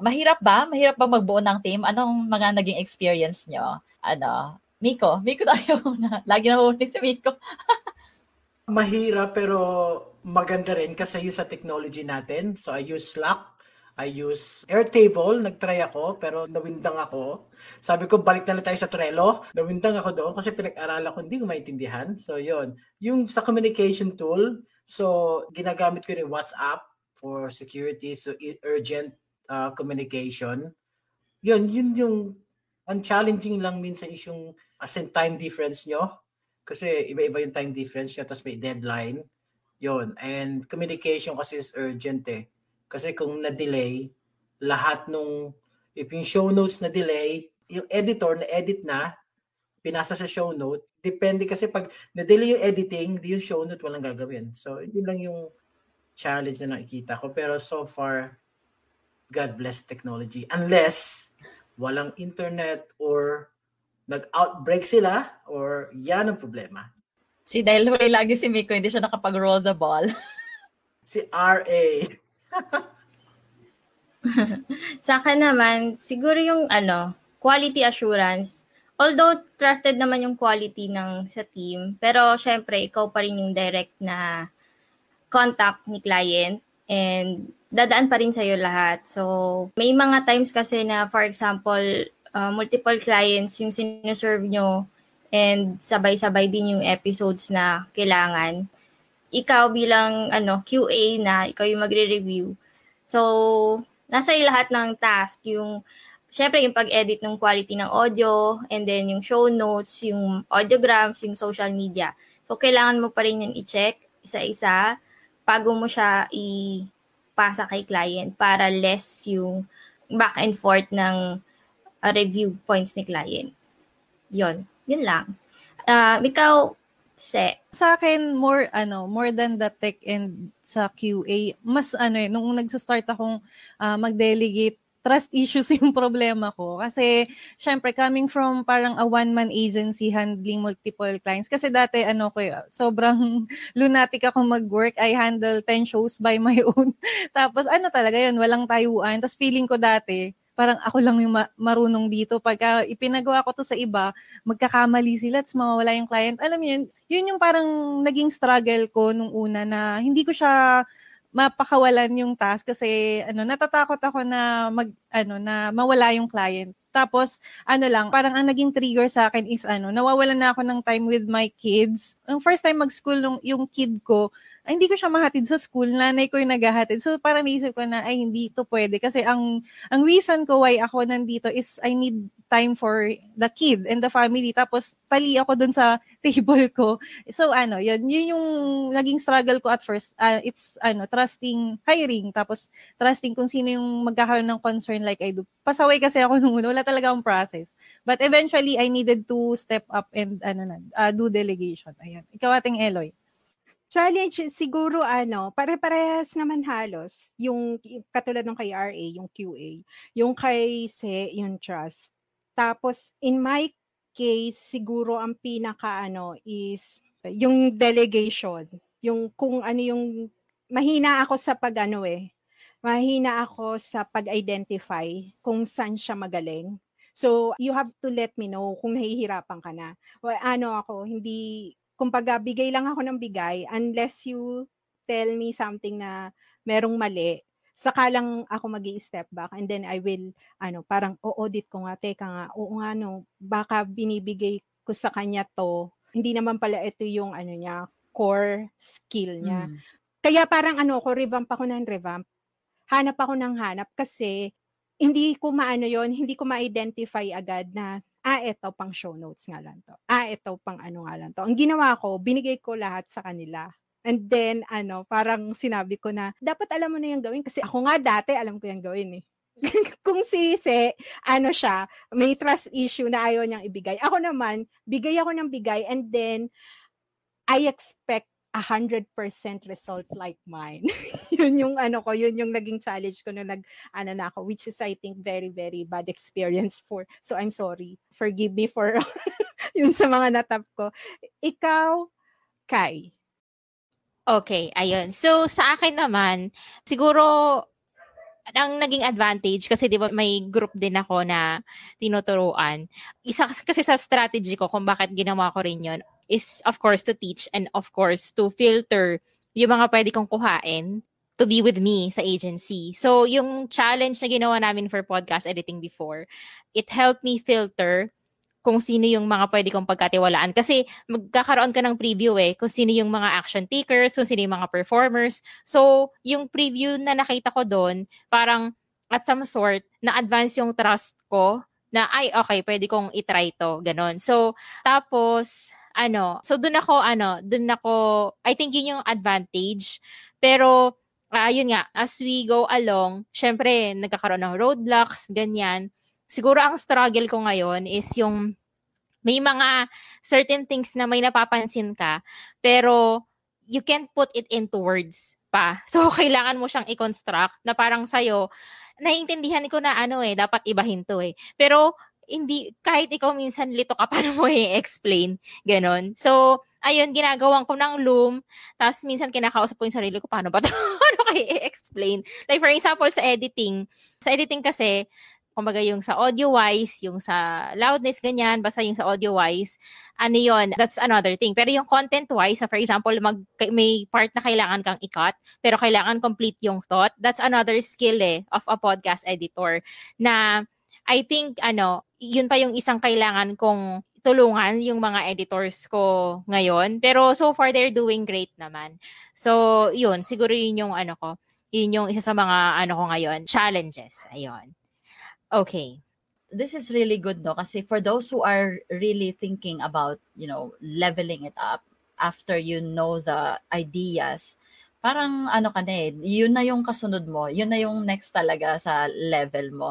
Mahirap ba? Mahirap ba magbuo ng team? Anong mga naging experience nyo? Ano? Miko? Miko tayo na. Lagi na huli si Miko. Mahirap pero maganda rin kasi yun sa technology natin. So I use Slack, I use Airtable, nagtry ako pero nawindang ako. Sabi ko balik na lang tayo sa Trello. Nawindang ako doon kasi pinag-aralan ko hindi ko maintindihan. So yun. Yung sa communication tool, so ginagamit ko rin WhatsApp for security, so urgent uh, communication. Yun, yun yung ang challenging lang minsan is yung as in time difference nyo. Kasi iba-iba yung time difference nyo, tapos may deadline. Yun. And communication kasi is urgent eh. Kasi kung na-delay, lahat nung, if yung show notes na delay, yung editor na edit na, pinasa sa show note, depende kasi pag na-delay yung editing, di yung show note walang gagawin. So, yun lang yung challenge na nakikita ko. Pero so far, God bless technology. Unless walang internet or nag-outbreak sila or yan ang problema. Si dahil wala lagi si Miko, hindi siya nakapag-roll the ball. si RA. Sa akin naman, siguro yung ano, quality assurance. Although trusted naman yung quality ng sa team, pero syempre ikaw pa rin yung direct na contact ni client and dadaan pa rin sa'yo lahat. So, may mga times kasi na, for example, uh, multiple clients yung sinuserve nyo and sabay-sabay din yung episodes na kailangan. Ikaw bilang ano QA na, ikaw yung magre-review. So, nasa lahat ng task, yung syempre yung pag-edit ng quality ng audio, and then yung show notes, yung audiograms, yung social media. So, kailangan mo pa rin yung i-check isa-isa bago mo siya i- pasa kay client para less yung back and forth ng uh, review points ni client. Yon, yun lang. Uh, ikaw, Se. Sa akin, more, ano, more than the tech and sa QA, mas ano eh, nung nagsa-start akong uh, mag-delegate trust issues yung problema ko. Kasi, syempre, coming from parang a one-man agency handling multiple clients. Kasi dati, ano ko, sobrang lunatic ako mag-work. I handle 10 shows by my own. Tapos, ano talaga yun, walang tayuan. Tapos, feeling ko dati, parang ako lang yung ma- marunong dito. Pagka ipinagawa ko to sa iba, magkakamali sila at mawawala yung client. Alam mo yun, yun yung parang naging struggle ko nung una na hindi ko siya mapakawalan yung task kasi ano natatakot ako na mag ano na mawala yung client. Tapos ano lang, parang ang naging trigger sa akin is ano, nawawalan na ako ng time with my kids. Ang first time mag-school nung yung kid ko, ay, hindi ko siya mahatid sa school, nanay ko yung naghahatid. So parang naisip ko na ay hindi to pwede kasi ang ang reason ko why ako nandito is I need time for the kid and the family. Tapos tali ako dun sa table ko. So ano, yun, yun yung naging struggle ko at first. Uh, it's ano, trusting hiring tapos trusting kung sino yung magkakaroon ng concern like I do. Pasaway kasi ako nung una, wala talaga ang process. But eventually I needed to step up and ano na, uh, do delegation. Ayan. Ikaw ating Eloy. Challenge siguro ano, pare-parehas naman halos. Yung katulad ng kay RA, yung QA. Yung kay SE, yung trust. Tapos in my case, siguro ang pinaka ano is yung delegation. Yung kung ano yung mahina ako sa pag ano eh. Mahina ako sa pag-identify kung saan siya magaling. So, you have to let me know kung nahihirapan ka na. Well, ano ako, hindi kumbaga, bigay lang ako ng bigay unless you tell me something na merong mali. Saka lang ako mag step back and then I will, ano, parang o-audit ko nga, teka nga, oo nga, no, baka binibigay ko sa kanya to, hindi naman pala ito yung, ano niya, core skill niya. Mm. Kaya parang ano ko, revamp ako ng revamp. Hanap ako ng hanap kasi hindi ko maano yon hindi ko ma-identify agad na, ah, ito pang show notes nga lang to. Ah, ito pang ano nga lang to. Ang ginawa ko, binigay ko lahat sa kanila. And then, ano, parang sinabi ko na, dapat alam mo na yung gawin kasi ako nga dati, alam ko yung gawin eh. Kung si Se, ano siya, may trust issue na ayaw niyang ibigay. Ako naman, bigay ako ng bigay and then, I expect a hundred percent results like mine. yun yung ano ko, yun yung naging challenge ko na nag, ano na ako, which is I think very, very bad experience for, so I'm sorry. Forgive me for yun sa mga natap ko. Ikaw, Kai. Okay, ayun. So, sa akin naman, siguro, ang naging advantage, kasi di ba may group din ako na tinuturuan. Isa kasi sa strategy ko kung bakit ginawa ko rin yon is, of course, to teach and, of course, to filter yung mga pwede kong kuhain to be with me sa agency. So, yung challenge na ginawa namin for podcast editing before, it helped me filter kung sino yung mga pwede kong pagkatiwalaan. Kasi magkakaroon ka ng preview eh, kung sino yung mga action takers, kung sino yung mga performers. So, yung preview na nakita ko doon, parang at some sort, na-advance yung trust ko na, ay, okay, pwede kong itry to, ganon. So, tapos, ano, so doon ako, ano, doon ako, I think yun yung advantage. Pero, ayun uh, nga, as we go along, syempre, nagkakaroon ng roadblocks, ganyan siguro ang struggle ko ngayon is yung may mga certain things na may napapansin ka, pero you can't put it into words pa. So, kailangan mo siyang i-construct na parang sa'yo, naiintindihan ko na ano eh, dapat ibahin to eh. Pero, hindi, kahit ikaw minsan lito ka, paano mo i-explain? Ganon. So, ayun, ginagawan ko ng loom. Tapos, minsan kinakausap ko yung sarili ko, paano ba to? paano kayo i-explain? Like, for example, sa editing. Sa editing kasi, kumbaga yung sa audio-wise, yung sa loudness, ganyan, basta yung sa audio-wise, ano yon that's another thing. Pero yung content-wise, for example, mag, may part na kailangan kang i-cut, pero kailangan complete yung thought, that's another skill eh, of a podcast editor, na I think, ano, yun pa yung isang kailangan kong tulungan yung mga editors ko ngayon. Pero so far, they're doing great naman. So, yun, siguro yun yung ano ko, yun yung isa sa mga ano ko ngayon, challenges. Ayun. Okay. This is really good no kasi for those who are really thinking about, you know, leveling it up after you know the ideas, parang ano ka na eh, yun na yung kasunod mo, yun na yung next talaga sa level mo.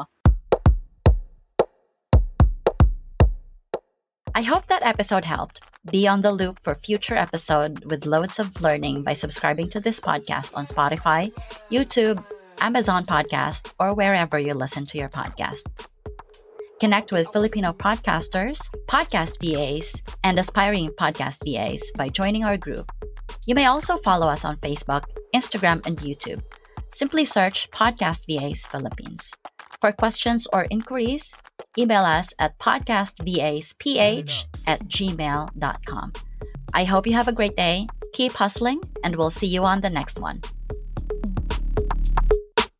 I hope that episode helped. Be on the loop for future episode with loads of learning by subscribing to this podcast on Spotify, YouTube, Amazon Podcast, or wherever you listen to your podcast. Connect with Filipino podcasters, podcast VAs, and aspiring podcast VAs by joining our group. You may also follow us on Facebook, Instagram, and YouTube. Simply search Podcast VAs Philippines. For questions or inquiries, email us at podcastvasph at gmail.com. I hope you have a great day, keep hustling, and we'll see you on the next one.